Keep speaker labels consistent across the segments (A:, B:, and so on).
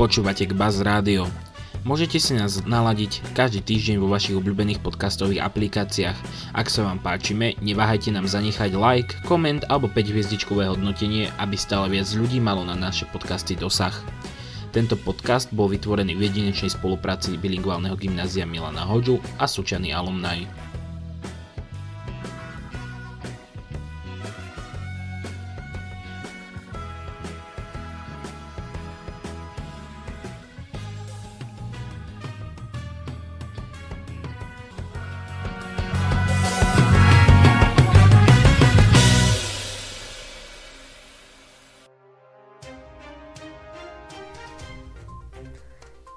A: Počúvate k Buzz Rádio. Môžete si nás naladiť každý týždeň vo vašich obľúbených podcastových aplikáciách. Ak sa vám páčime, neváhajte nám zanechať like, koment alebo 5 hviezdičkové hodnotenie, aby stále viac ľudí malo na naše podcasty dosah. Tento podcast bol vytvorený v jedinečnej spolupráci bilingválneho gymnázia Milana Hoďu a Sučany alumni.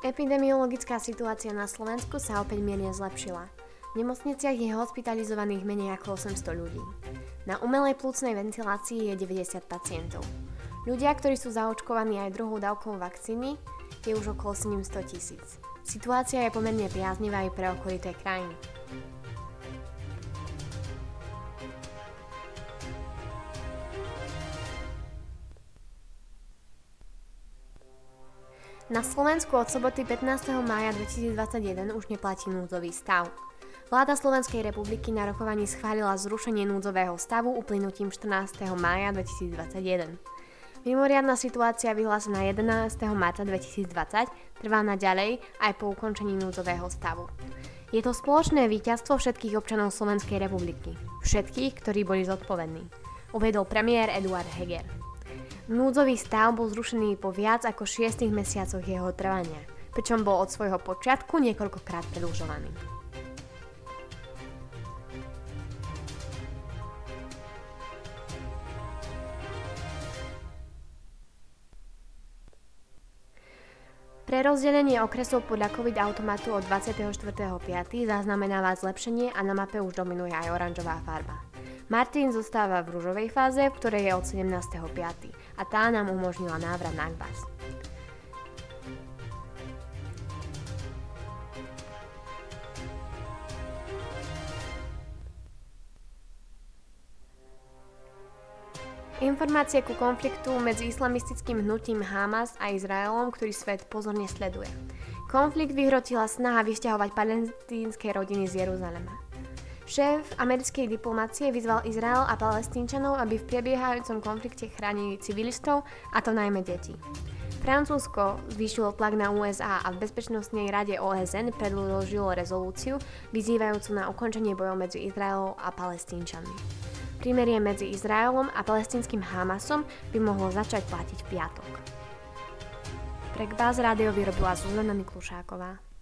B: Epidemiologická situácia na Slovensku sa opäť mierne zlepšila. V nemocniciach je hospitalizovaných menej ako 800 ľudí. Na umelej plúcnej ventilácii je 90 pacientov. Ľudia, ktorí sú zaočkovaní aj druhou dávkou vakcíny, je už okolo 700 tisíc. Situácia je pomerne priaznivá aj pre okolité krajiny. Na Slovensku od soboty 15. mája 2021 už neplatí núdzový stav. Vláda Slovenskej republiky na rokovaní schválila zrušenie núdzového stavu uplynutím 14. mája 2021. Mimoriadná situácia vyhlásená 11. marca 2020 trvá naďalej aj po ukončení núdzového stavu. Je to spoločné víťazstvo všetkých občanov Slovenskej republiky. Všetkých, ktorí boli zodpovední. Uvedol premiér Eduard Heger. Núdzový stav bol zrušený po viac ako 6 mesiacoch jeho trvania, pričom bol od svojho počiatku niekoľkokrát predlžovaný. Pre rozdelenie okresov podľa COVID automatu od 24.5. zaznamenáva zlepšenie a na mape už dominuje aj oranžová farba. Martin zostáva v rúžovej fáze, v ktorej je od 17.5. a tá nám umožnila návrat na Gbas. Informácie ku konfliktu medzi islamistickým hnutím Hamas a Izraelom, ktorý svet pozorne sleduje. Konflikt vyhrotila snaha vysťahovať palestínske rodiny z Jeruzalema. Šéf americkej diplomácie vyzval Izrael a palestínčanov, aby v prebiehajúcom konflikte chránili civilistov, a to najmä deti. Francúzsko zvýšilo tlak na USA a v Bezpečnostnej rade OSN predložilo rezolúciu vyzývajúcu na ukončenie bojov medzi Izraelom a palestínčanmi. Primerie medzi Izraelom a palestinským Hamasom by mohlo začať platiť v piatok. Pre Gbaz rádio vyrobila Zuzana Miklušáková.